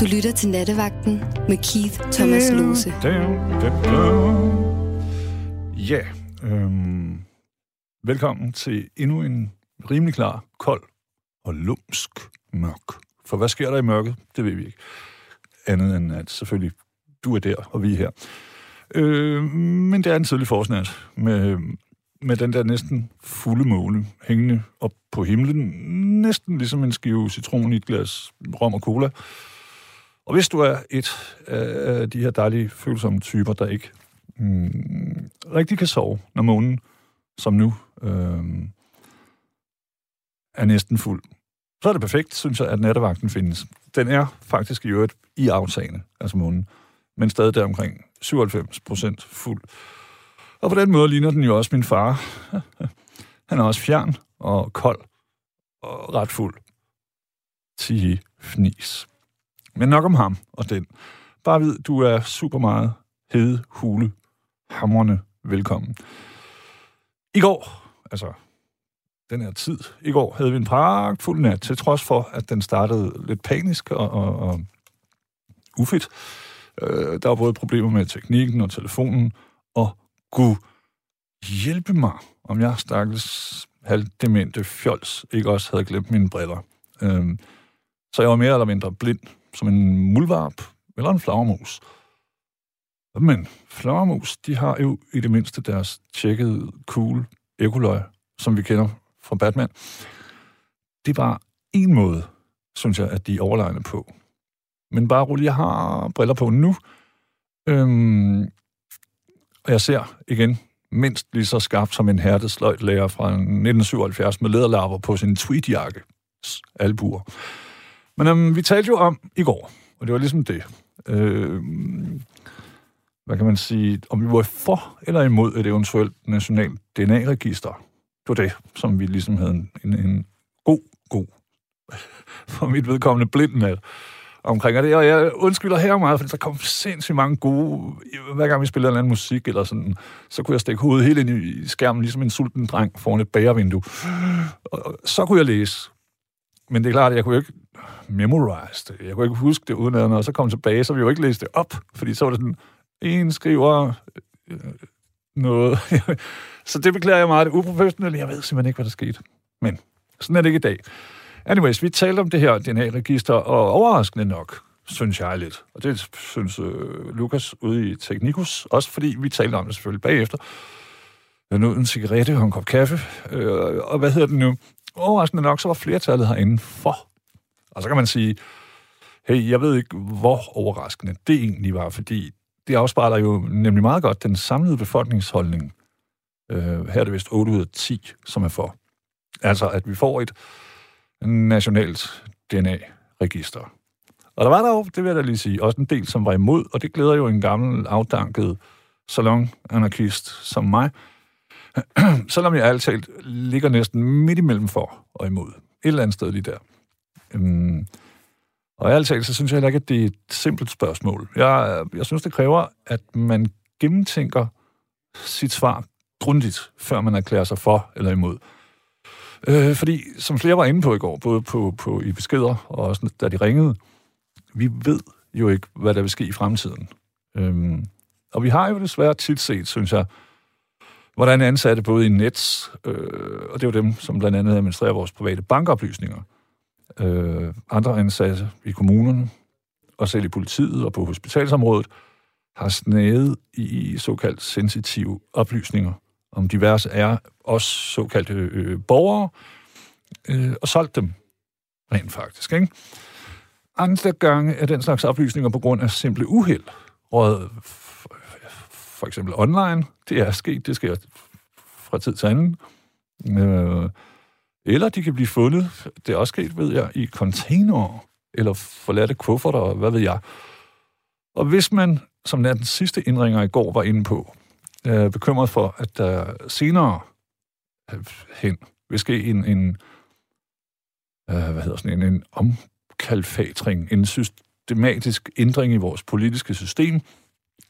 Du lytter til Nattevagten med Keith Thomas Lose. Ja, øhm, velkommen til endnu en rimelig klar, kold og lumsk mørk. For hvad sker der i mørket? Det ved vi ikke. Andet end at selvfølgelig du er der, og vi er her. Øh, men det er en tidlig forårsnat med, med den der næsten fulde måne hængende op på himlen. Næsten ligesom en skive citron i et glas rom og cola. Og hvis du er et af de her dejlige følsomme typer, der ikke mm, rigtig kan sove, når månen, som nu, øh, er næsten fuld, så er det perfekt, synes jeg, at nattevagten findes. Den er faktisk i øvrigt i aftagende, altså månen, men stadig der omkring 97 procent fuld. Og på den måde ligner den jo også min far. Han er også fjern og kold og ret fuld. Tige fnis. Men nok om ham og den. Bare ved, du er super meget hede, hule, hamrende velkommen. I går, altså den her tid, i går havde vi en pragtfuld nat, til trods for, at den startede lidt panisk og, og, og ufedt. Øh, der var både problemer med teknikken og telefonen, og gud hjælpe mig, om jeg stakkels halvdemente fjols ikke også havde glemt mine briller. Øh, så jeg var mere eller mindre blind som en mulvarp eller en flagermus. Men flagermus, de har jo i det mindste deres tjekkede, cool ekoløg, som vi kender fra Batman. Det er bare en måde, synes jeg, at de er overlegne på. Men bare rolig, jeg har briller på nu. Øhm, og jeg ser igen mindst lige så skarpt som en hærdet sløjtlærer fra 1977 med læderlapper på sin tweedjakke. Albuer. Men øhm, vi talte jo om i går, og det var ligesom det. Øh, hvad kan man sige? Om vi var for eller imod et eventuelt nationalt DNA-register. Det var det, som vi ligesom havde en, en, en god, god, for mit vedkommende blindnat omkring og det. Og jeg undskylder her meget, for der kom sindssygt mange gode... Hver gang vi spillede en anden musik, eller sådan, så kunne jeg stikke hovedet helt ind i skærmen, ligesom en sulten dreng foran et bagervindue. Og så kunne jeg læse. Men det er klart, at jeg kunne ikke memorized det. Jeg kunne ikke huske det uden at, og så kom tilbage, så vi jo ikke læste det op, fordi så var det sådan, en skriver øh, noget. så det beklager jeg meget. Det er uprofessionelt. Jeg ved simpelthen ikke, hvad der skete. Men sådan er det ikke i dag. Anyways, vi talte om det her DNA-register, og overraskende nok, synes jeg lidt. Og det synes øh, Lukas ude i Teknikus, også fordi vi talte om det selvfølgelig bagefter. Jeg nåede en cigarette og en kop kaffe. Øh, og hvad hedder det nu? Overraskende nok, så var flertallet herinde for. Og så kan man sige, hey, jeg ved ikke, hvor overraskende det egentlig var, fordi det afspejler jo nemlig meget godt den samlede befolkningsholdning. Øh, her er det vist 8 ud af 10, som er for. Altså, at vi får et nationalt DNA-register. Og der var der jo, det vil jeg da lige sige, også en del, som var imod, og det glæder jo en gammel, afdanket salon-anarkist som mig, selvom jeg talt ligger næsten midt imellem for og imod. Et eller andet sted lige der. Øhm, og altid så synes jeg heller ikke, at det er et simpelt spørgsmål. Jeg, jeg synes, det kræver, at man gennemtænker sit svar grundigt, før man erklærer sig for eller imod. Øh, fordi, som flere var inde på i går, både på, på i beskeder og også da de ringede, vi ved jo ikke, hvad der vil ske i fremtiden. Øhm, og vi har jo desværre tit set, synes jeg, hvordan ansatte både i Nets, øh, og det er jo dem, som blandt andet administrerer vores private bankoplysninger, øh, andre ansatte i kommunerne, og selv i politiet og på hospitalsområdet, har snæget i såkaldt sensitive oplysninger om diverse er også såkaldte øh, borgere, øh, og solgt dem rent faktisk. Ikke? Andre gange er den slags oplysninger på grund af simple uheld. Råd, for eksempel online, det er sket, det sker fra tid til anden. Øh, eller de kan blive fundet, det er også sket, ved jeg, i containere, eller forladte kufferter, hvad ved jeg. Og hvis man, som den sidste indringer i går var inde på, er bekymret for, at der senere øh, hen vil ske en, en øh, hvad hedder sådan en, en omkalfatring, en systematisk ændring i vores politiske system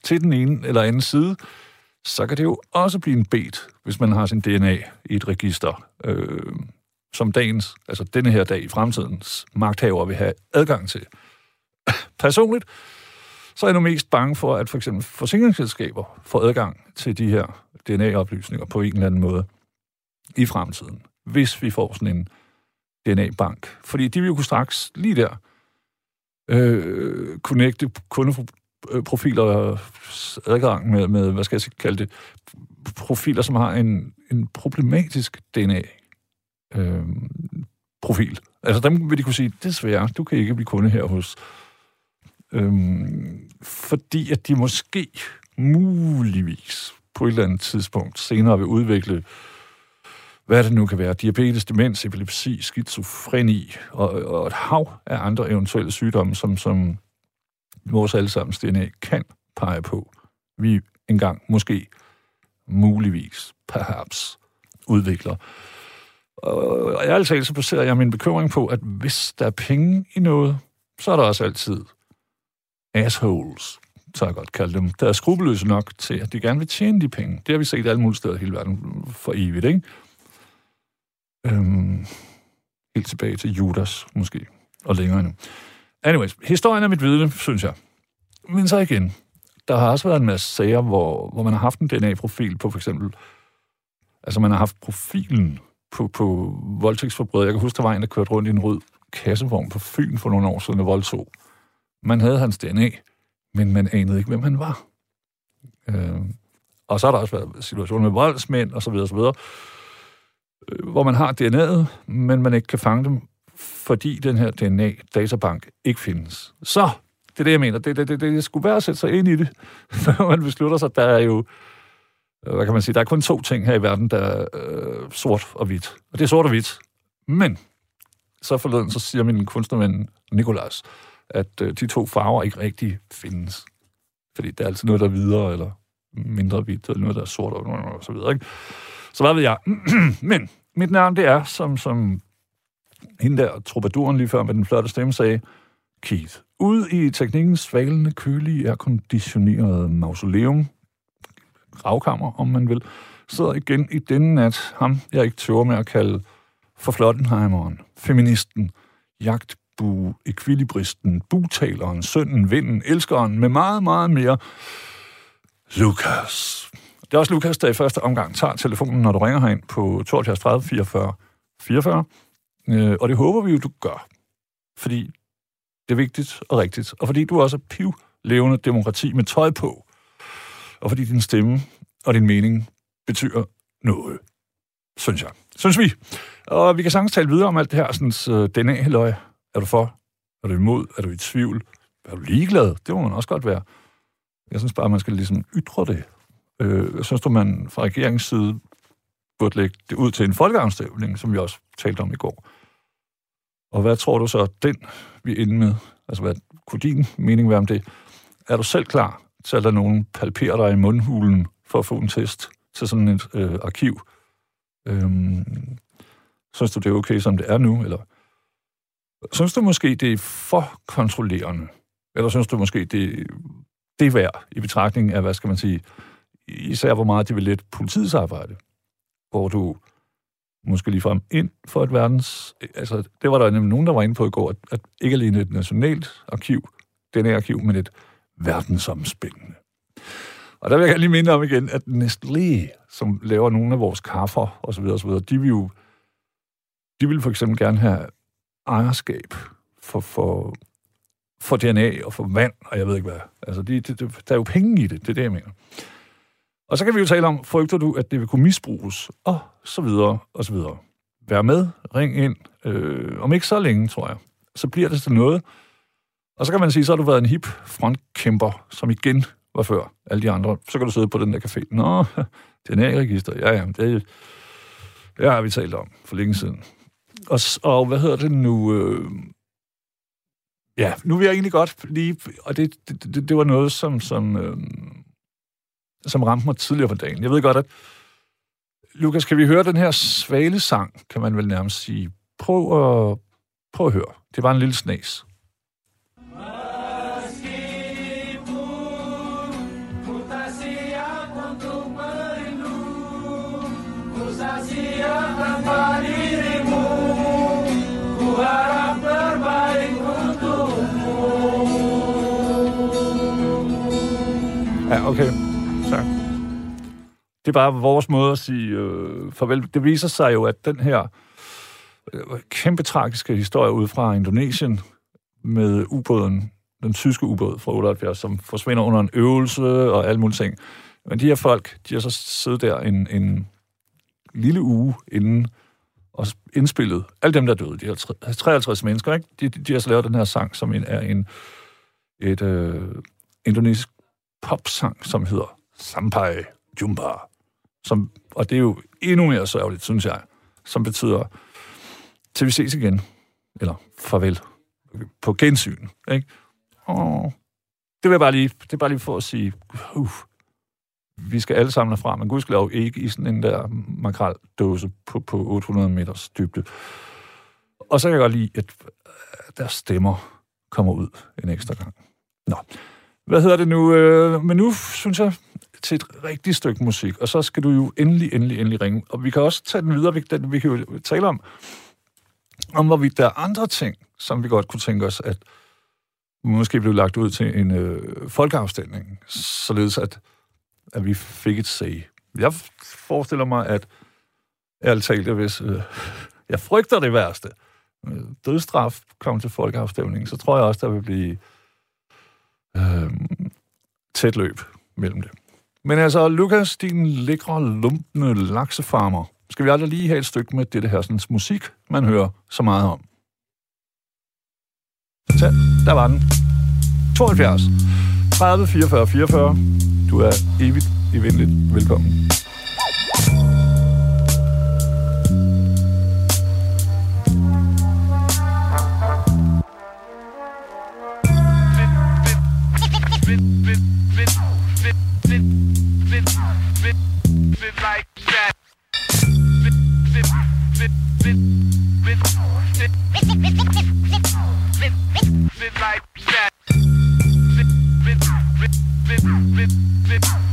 til den ene eller anden side, så kan det jo også blive en bet, hvis man har sin DNA i et register, øh, som dagens, altså denne her dag i fremtidens magthaver vil have adgang til. Personligt, så er jeg nu mest bange for, at for eksempel forsikringsselskaber får adgang til de her DNA-oplysninger på en eller anden måde i fremtiden, hvis vi får sådan en DNA-bank. Fordi de vil jo kunne straks lige der øh, connecte kundeprofiler og adgang med, med, hvad skal jeg kalde det, profiler, som har en, en problematisk DNA Øh, altså dem vil de kunne sige, desværre, du kan ikke blive kunde her hos Øhm, fordi at de måske muligvis på et eller andet tidspunkt senere vil udvikle, hvad det nu kan være, diabetes, demens, epilepsi, skizofreni og, og et hav af andre eventuelle sygdomme, som, som vores allesammens DNA kan pege på. Vi engang måske, muligvis, perhaps, udvikler. Og jeg altså så baserer jeg min bekymring på, at hvis der er penge i noget, så er der også altid assholes, så jeg godt kalde dem, der er skrupelløse nok til, at de gerne vil tjene de penge. Det har vi set alle mulige steder i hele verden for evigt, ikke? Øhm, helt tilbage til Judas, måske, og længere endnu. Anyways, historien er mit vidne, synes jeg. Men så igen, der har også været en masse sager, hvor, hvor man har haft en DNA-profil på for eksempel... Altså, man har haft profilen på, på voldtægtsforbrydere. Jeg kan huske, der var en, der kørte rundt i en rød kassevogn på Fyn for nogle år siden og voldtog man havde hans DNA, men man anede ikke, hvem han var. Øh, og så har der også været situationer med voldsmænd og så videre, og så videre, øh, hvor man har DNA'et, men man ikke kan fange dem, fordi den her DNA-databank ikke findes. Så, det er det, jeg mener. Det, det, det, det skulle være at sætte sig ind i det, når man beslutter sig. Der er jo, Øh, hvad kan man sige, der er kun to ting her i verden, der er øh, sort og hvidt. Og det er sort og hvidt. Men, så forleden, så siger min kunstnerven Nikolas, at øh, de to farver ikke rigtig findes. Fordi det er altid noget, der er videre, eller mindre hvidt, eller noget, der er sort, og, og så videre. Ikke? Så hvad ved jeg? Men mit navn, det er, som, som hende der, troubaduren lige før med den flotte stemme sagde, Keith. ud i teknikkens svalende, kølige, er konditionerede mausoleum, gravkammer, om man vil, sidder igen i denne nat ham, jeg ikke tør med at kalde for Flottenheimeren, feministen, jagtbu, ekvilibristen, butaleren, sønnen, vinden, elskeren, med meget, meget mere. Lukas. Det er også Lukas, der i første omgang tager telefonen, når du ringer herind på 72 30 44 44. Øh, og det håber vi jo, du gør. Fordi det er vigtigt og rigtigt. Og fordi du også er piv levende demokrati med tøj på. Og fordi din stemme og din mening betyder noget. Synes jeg. Synes vi. Og vi kan sagtens tale videre om alt det her, sådan, øh, DNA-løg, er du for? Er du imod? Er du i tvivl? Er du ligeglad? Det må man også godt være. Jeg synes bare, man skal ligesom ytre det. Øh, jeg synes du, man fra regeringens side burde lægge det ud til en folkeafstemning, som vi også talte om i går. Og hvad tror du så, den vi er inde med? Altså, hvad kunne din mening være om det? Er du selv klar så er der nogen palperer dig i mundhulen for at få en test til sådan et øh, arkiv? Øhm, synes du, det er okay, som det er nu? Eller Synes du måske, det er for kontrollerende? Eller synes du måske, det, det er værd i betragtning af, hvad skal man sige, især hvor meget det vil lette politiets arbejde? Hvor du måske lige frem ind for et verdens... Altså, det var der nemlig nogen, der var inde på i går, at, at ikke alene et nationalt arkiv, den her arkiv, men et verdensomspændende. Og der vil jeg lige minde om igen, at Nestlé, som laver nogle af vores kaffer osv., osv., de vil jo de vil for eksempel gerne have ejerskab for, for, for DNA og for vand, og jeg ved ikke hvad. Altså, de, de, de, der er jo penge i det, det er det, jeg mener. Og så kan vi jo tale om, frygter du, at det vil kunne misbruges, og så videre, og så videre. Vær med, ring ind. Øh, om ikke så længe, tror jeg. Så bliver det til noget. Og så kan man sige, så har du været en hip frontkæmper, som igen var før alle de andre. Så kan du sidde på den der café. Nå, DNA-register, ja, ja, det, det har vi talt om for længe siden. Og, og hvad hedder det nu? Øh, ja, nu vil jeg egentlig godt lige... Og det, det, det, det var noget, som, som, øh, som ramte mig tidligere på dagen. Jeg ved godt, at... Lukas, kan vi høre den her svale sang, kan man vel nærmest sige. Prøv at, prøv at høre. Det var en lille snas. Okay. Tak. Det er bare vores måde at sige øh, farvel. Det viser sig jo, at den her øh, kæmpe tragiske historie ud fra Indonesien med ubåden, den tyske ubåd fra 78, som forsvinder under en øvelse og alle mulige ting. Men de her folk, de har så siddet der en, en lille uge inden og indspillet. Alle dem, der er døde, de her 53 mennesker, ikke? De, de har så lavet den her sang, som en, er en et øh, indonesisk popsang, som hedder Sampai Jumba. Som, og det er jo endnu mere sørgeligt, synes jeg, som betyder, til vi ses igen. Eller farvel. På gensyn. Ikke? Og det vil jeg bare lige, det er bare lige for at sige, uh, vi skal alle sammen fra, men gudskelov ikke i sådan en der makraldåse på, på 800 meters dybde. Og så kan jeg godt lide, at deres stemmer kommer ud en ekstra gang. Nå, hvad hedder det nu? Øh, men nu synes jeg til et rigtigt stykke musik, og så skal du jo endelig, endelig, endelig ringe. Og vi kan også tage den videre, vi, den, vi kan jo tale om, om hvorvidt der er andre ting, som vi godt kunne tænke os, at måske blev lagt ud til en øh, folkeafstemning, således at, at vi fik et say. Jeg forestiller mig, at ærligt talt, hvis øh, jeg frygter det værste, øh, dødstraf kom til folkeafstemningen, så tror jeg også, der vil blive øh, tæt løb mellem det. Men altså, Lukas, din lækre, lumpende laksefarmer, skal vi aldrig lige have et stykke med det her sådan, musik, man hører så meget om? Så, der var den. 72 30 44 44. Du er evigt evindeligt velkommen. Flip, flip.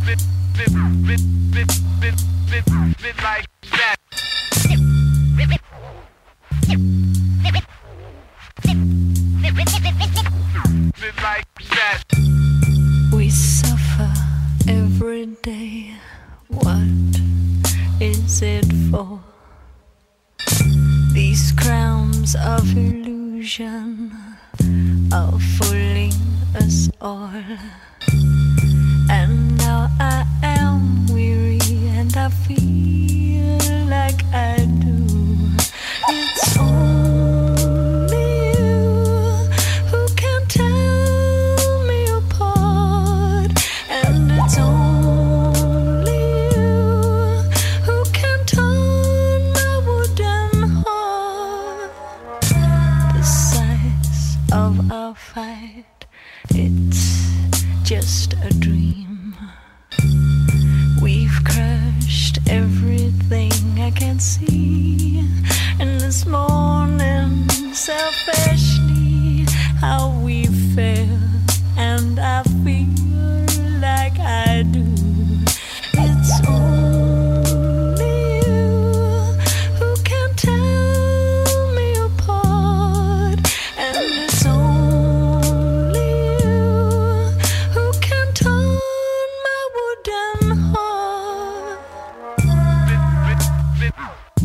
Ow!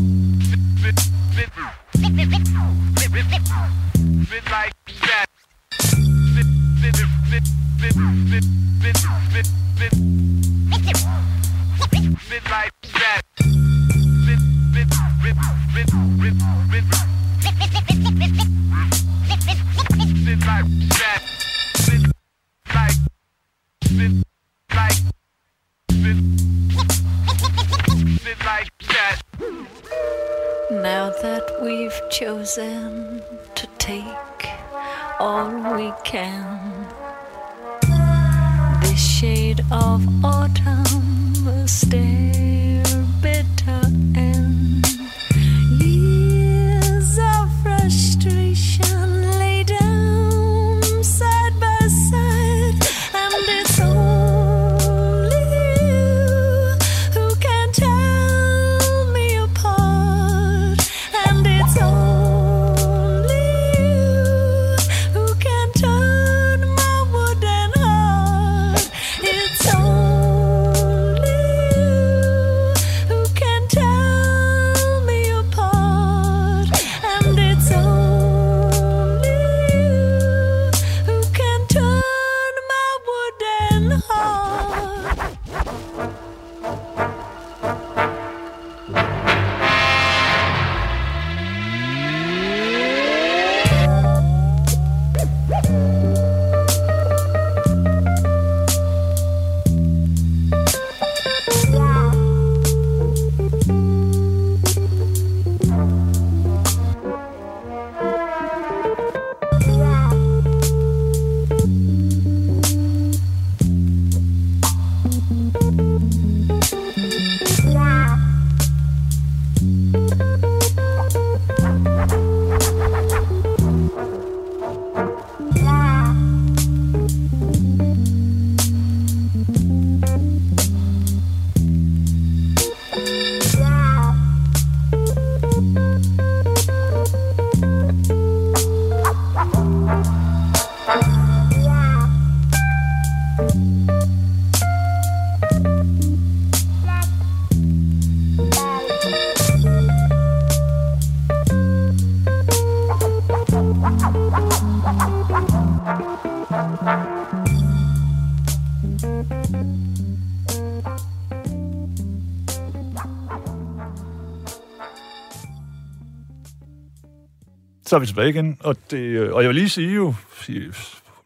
Så er vi tilbage igen, og, det, øh, og jeg vil lige sige jo,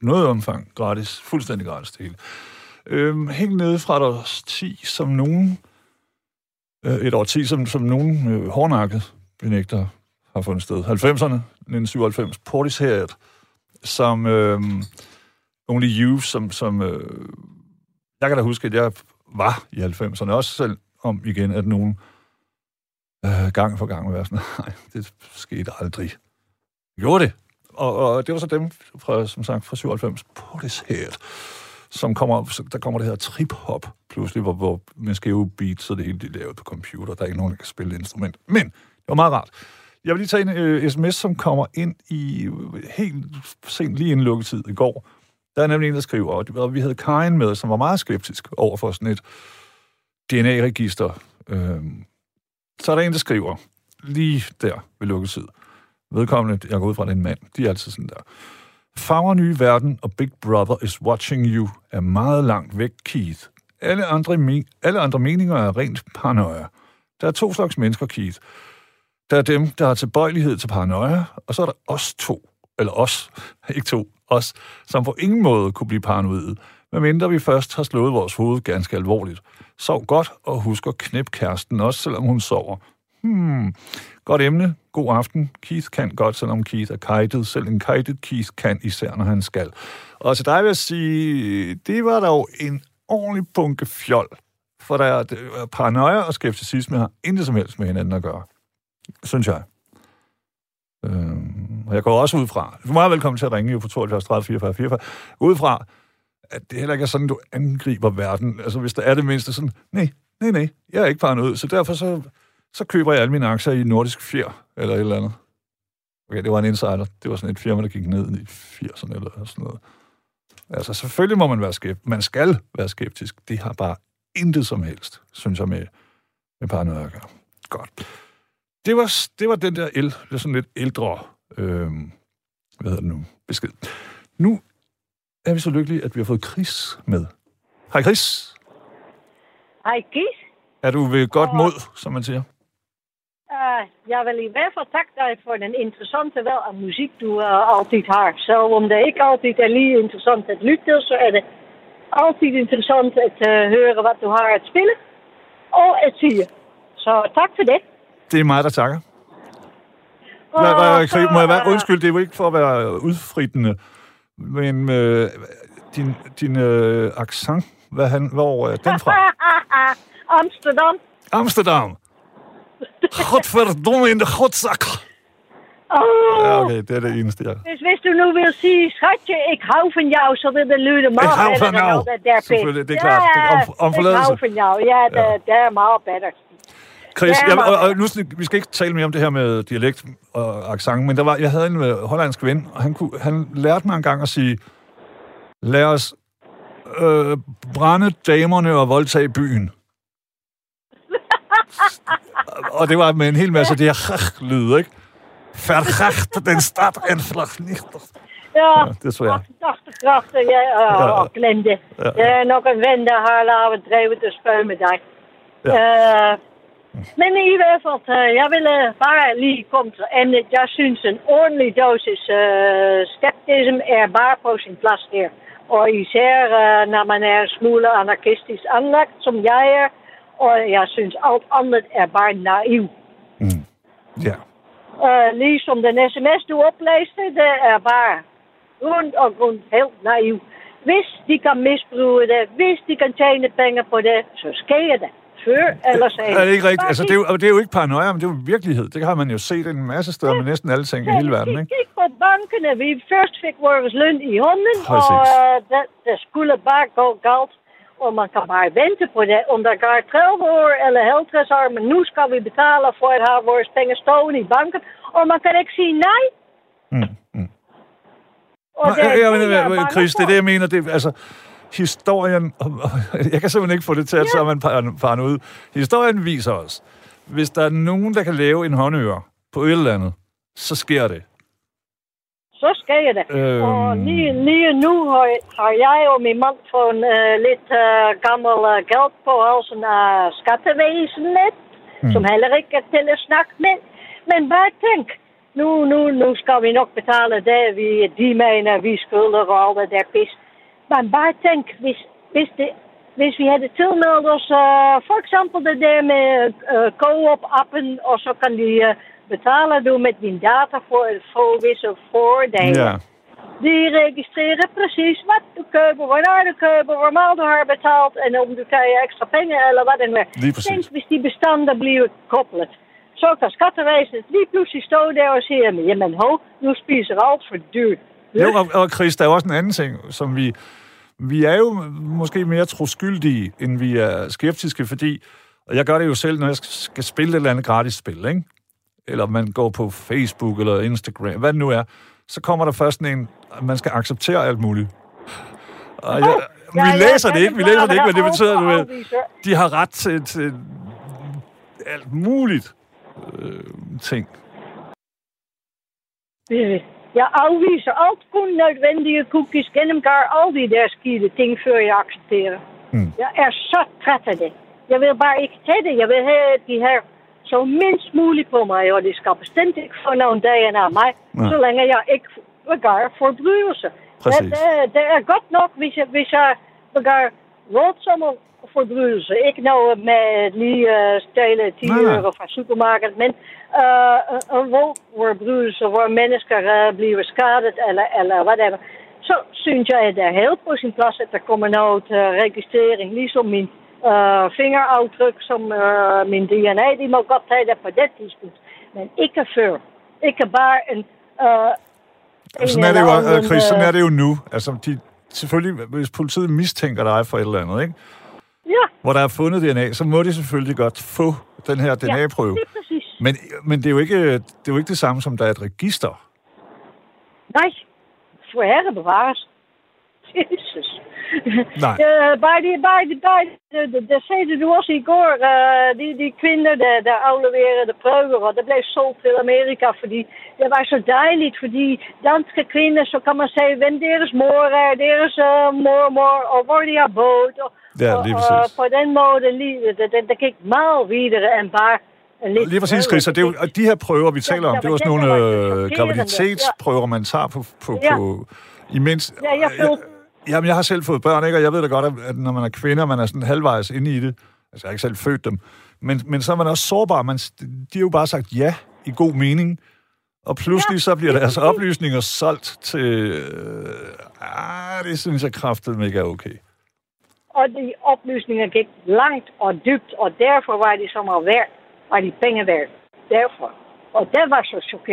noget omfang gratis, fuldstændig gratis det hele. Øhm, helt nede fra et års 10, som nogen, øh, et år 10, som, som nogen øh, hårdnakket benægter har fundet sted. 90'erne, 1997, Portishead, som øh, Only You, som, som øh, jeg kan da huske, at jeg var i 90'erne, også selv om igen, at nogen øh, gang for gang var sådan, nej, det skete aldrig. Gjorde det. Og, og det var så dem, fra, som sagt, fra 97, Portishead, som kommer, der kommer det her trip-hop pludselig, hvor, hvor man skæve beat, så det hele det er lavet på computer. Der er ikke nogen, der kan spille et instrument. Men det var meget rart. Jeg vil lige tage en øh, sms, som kommer ind i øh, helt sent, lige inden lukketid i går. Der er nemlig en, der skriver, og vi havde Karin med, som var meget skeptisk over for sådan et DNA-register. Øh, så er der en, der skriver, lige der ved lukketid. Vedkommende, jeg går ud fra, den mand. De er altid sådan der. Farver nye verden og Big Brother is watching you er meget langt væk, Keith. Alle andre, me- alle andre meninger er rent paranoia. Der er to slags mennesker, Keith. Der er dem, der har tilbøjelighed til paranoia, og så er der os to, eller os, ikke to, os, som på ingen måde kunne blive paranoide, medmindre vi først har slået vores hoved ganske alvorligt. Sov godt og husk at knæppe kæresten, også selvom hun sover. Hmm, godt emne. God aften. Keith kan godt, selvom Keith er kajtet. Selv en kajtet Keith kan, især når han skal. Og til dig vil jeg sige, det var dog en ordentlig bunke fjol. For der er øh, paranoia og skepticisme har intet som helst med hinanden at gøre. Synes jeg. Øhm, og jeg går også ud fra, du er meget velkommen til at ringe jo på 72 30 44 44, ud fra, at det heller ikke er sådan, du angriber verden. Altså, hvis der er det mindste sådan, nej, nej, nej, jeg er ikke paranoid, så derfor så, så køber jeg alle mine aktier i Nordisk Fjer, eller et eller andet. Okay, det var en insider. Det var sådan et firma, der gik ned i 80'erne eller sådan noget. Altså, selvfølgelig må man være skeptisk. Man skal være skeptisk. Det har bare intet som helst, synes jeg, med, med paranoia at gøre. Godt. Det var, det var den der el, det er sådan lidt ældre, øh, hvad hedder det nu, besked. Nu er vi så lykkelige, at vi har fået Chris med. Hej Chris. Hej Chris. Er du ved godt mod, som man siger? Uh, jeg vil i hvert fald takke dig for den interessante valg af musik, du uh, altid har. Selvom det ikke altid er lige interessant at lytte, så er det altid interessant at uh, høre, hvad du har at spille og at sige. Så tak for det. Det er mig, der takker. Hvad, hvad, så, må jeg være, undskyld, det er jo ikke for at være udfrittende, men øh, din, din øh, accent, hvad han, hvor er den fra? Amsterdam. Amsterdam. Godverdomme in de godzak. Oh. Ja, okay, det er det eneste, jeg... Dus hvis du nu wil sige, schatje, ik hou van jou, så vil det lyde meget Ik hou van jou. dat Selvfølgelig, det er klart. Det er om- om ik hou van jou. Ja, det, Ja. det er meget bedre. Chris, Ja, jeg, og, og nu, vi skal ikke tale mere om det her med dialekt og accent, men der var, jeg havde en øh, hollandsk ven, og han, kunne, han lærte mig en gang at sige, lad os øh, brænde damerne og voldtage byen. og det var med en hel masse af de her lyde, ikke? Vergacht den stad en vernichtet. Ja, Ja, det så jeg. 88 grachten, ja, uh, Ja. og glende. Ja. Det er nok en ven, der har lavet drevet te spøge med dig. Ja. Uh, men i hvert fald, uh, jeg ville bare lige komme til emnet. Jeg synes, en ordentlig dosis uh, skeptism er bare på sin plads her. Og især uh, når man er en smule anarkistisk anlagt, som jeg er. Og jeg synes, alt andet er bare naiv. Ja. Uh, ligesom den sms, du oplæste, det er bare rundt og rundt helt naiv. Hvis de kan misbruge det, hvis de kan tjene penge på det, så sker det. Før eller senere. Er det ikke rigtigt? Altså, det er, jo, det er jo ikke paranoia, men det er jo virkelighed. Det har man jo set en masse steder med næsten alle ting i hele verden, ikke? Kig på bankene. Vi først fik vores løn i hånden, Præcis. og uh, det, det skulle bare gå galt. Og man kan bare vente på det. Om der går 30 år eller 50 år, men nu skal vi betale for at have vores penge stående i banken. Og man kan ikke sige nej. Mm, mm. Og det jeg, jeg, det, jeg jeg, bange Chris, det er det, jeg mener. Det, altså, historien... Jeg kan simpelthen ikke få det til, at så er man par- paranoid. Historien viser os, hvis der er nogen, der kan lave en håndøre på et eller andet, så sker det. Så sker det. Øhm. Og lige, lige nu har, har jeg og min mand fået uh, lidt uh, gammel uh, geld på halsen af skattevæsenet, mm. som heller ikke er til at snakke med. Men bare tænk, nu, nu, nu skal vi nok betale det, vi, de mener, vi skylder og alt det der pis. Men bare tænk, hvis, hvis, det, hvis vi havde tilmeldt os, uh, for eksempel det der med uh, co-op-appen, og så kan de uh, betale du met din data voor, voor visse voordelen. Ja. Die registreren precies wat du koopt, wanneer du koopt, waar du har betaalt en om du krijgt extra pengen eller wat dan weer. Lige præcis. Denk, hvis de bestanden bliver kopplet. Så kan skattevæsenet lige pludselig stå der og sige, jamen ho, nu spiser alt for dyrt. Jo, og, og Chris, der er også en anden ting, som vi... Vi er jo måske mere troskyldige, end vi er skeptiske, fordi... Og jeg gør det jo selv, når jeg skal spille et eller andet gratis spil, ikke? Eller man går på Facebook eller Instagram, hvad det nu er. Så kommer der først en, at man skal acceptere alt muligt. Og jeg, Ja, vi læser ja, det ikke, vi det er læser det ikke, men det betyder, at de har ret til, til alt muligt øh, ting. Øh, Jeg afviser alt kun nødvendige cookies, gennemgår al die der skide ting, før jeg accepterer. Mm. Jeg er så træt af det. Jeg vil bare ikke tage det. Jeg vil have de her så mindst muligt på mig, og det skal bestemt ikke få nogen dagen af mig, Nej. så længe jeg ikke begår forbrydelse. Præcis. Det, det, det er godt nok, hvis jeg, hvis jeg begår voldsomme forbrydelse. Ikke noget med lige uh, stjæle 10 Nej, nej. euro fra supermarkedet, men uh, en voldforbrydelse, hvor mennesker uh, bliver skadet, eller, eller hvad det er. Så synes jeg, at det er helt på sin plads, at der kommer noget uh, registrering, ligesom min uh, fingeraftryk, som uh, min DNA, de må godt tage det på det tidspunkt. Men ikke før. Ikke bare en... Uh, Og sådan er det jo, øh, Chris, sådan er det jo nu. Altså, de, selvfølgelig, hvis politiet mistænker dig for et eller andet, ikke? Ja, hvor der er fundet DNA, så må de selvfølgelig godt få den her DNA-prøve. det er præcis. Men, men det, er jo ikke, det er jo ikke det samme, som der er et register. Nej, for herre bevares. Jesus. Nej. Uh, bij die, bij die, bij de, de, de zeiden du også i går, uh, die, die kvinder, de, de afleveren de prøver, og det blev solgt til Amerika, fordi det var så dejligt, fordi danske kvinder, så kan man sige, hvem deres mor er, deres uh, mormor, og hvor de har boet. Og, Ja, lige præcis. på den måde, det, gik meget videre end bare en lidt Lige præcis, Chris. Og, det er jo, og de her prøver, vi taler om, der det var sådan nogle der øh, graviditetsprøver, man tager på, på, Ja. på imens... Ja, jeg følte- Jamen, jeg har selv fået børn, ikke? og jeg ved da godt, at når man er kvinde, og man er sådan halvvejs inde i det, altså jeg har ikke selv født dem, men, men så er man også sårbar. Man, de har jo bare sagt ja i god mening, og pludselig Ja, så bliver deres oplysninger solgt til... Øh, ah, det synes jeg kraftigt ikke er okay. Og de oplysninger gik langt og dybt, og derfor var de så meget værd, var de penge værd. Derfor. Og det var så chokerende.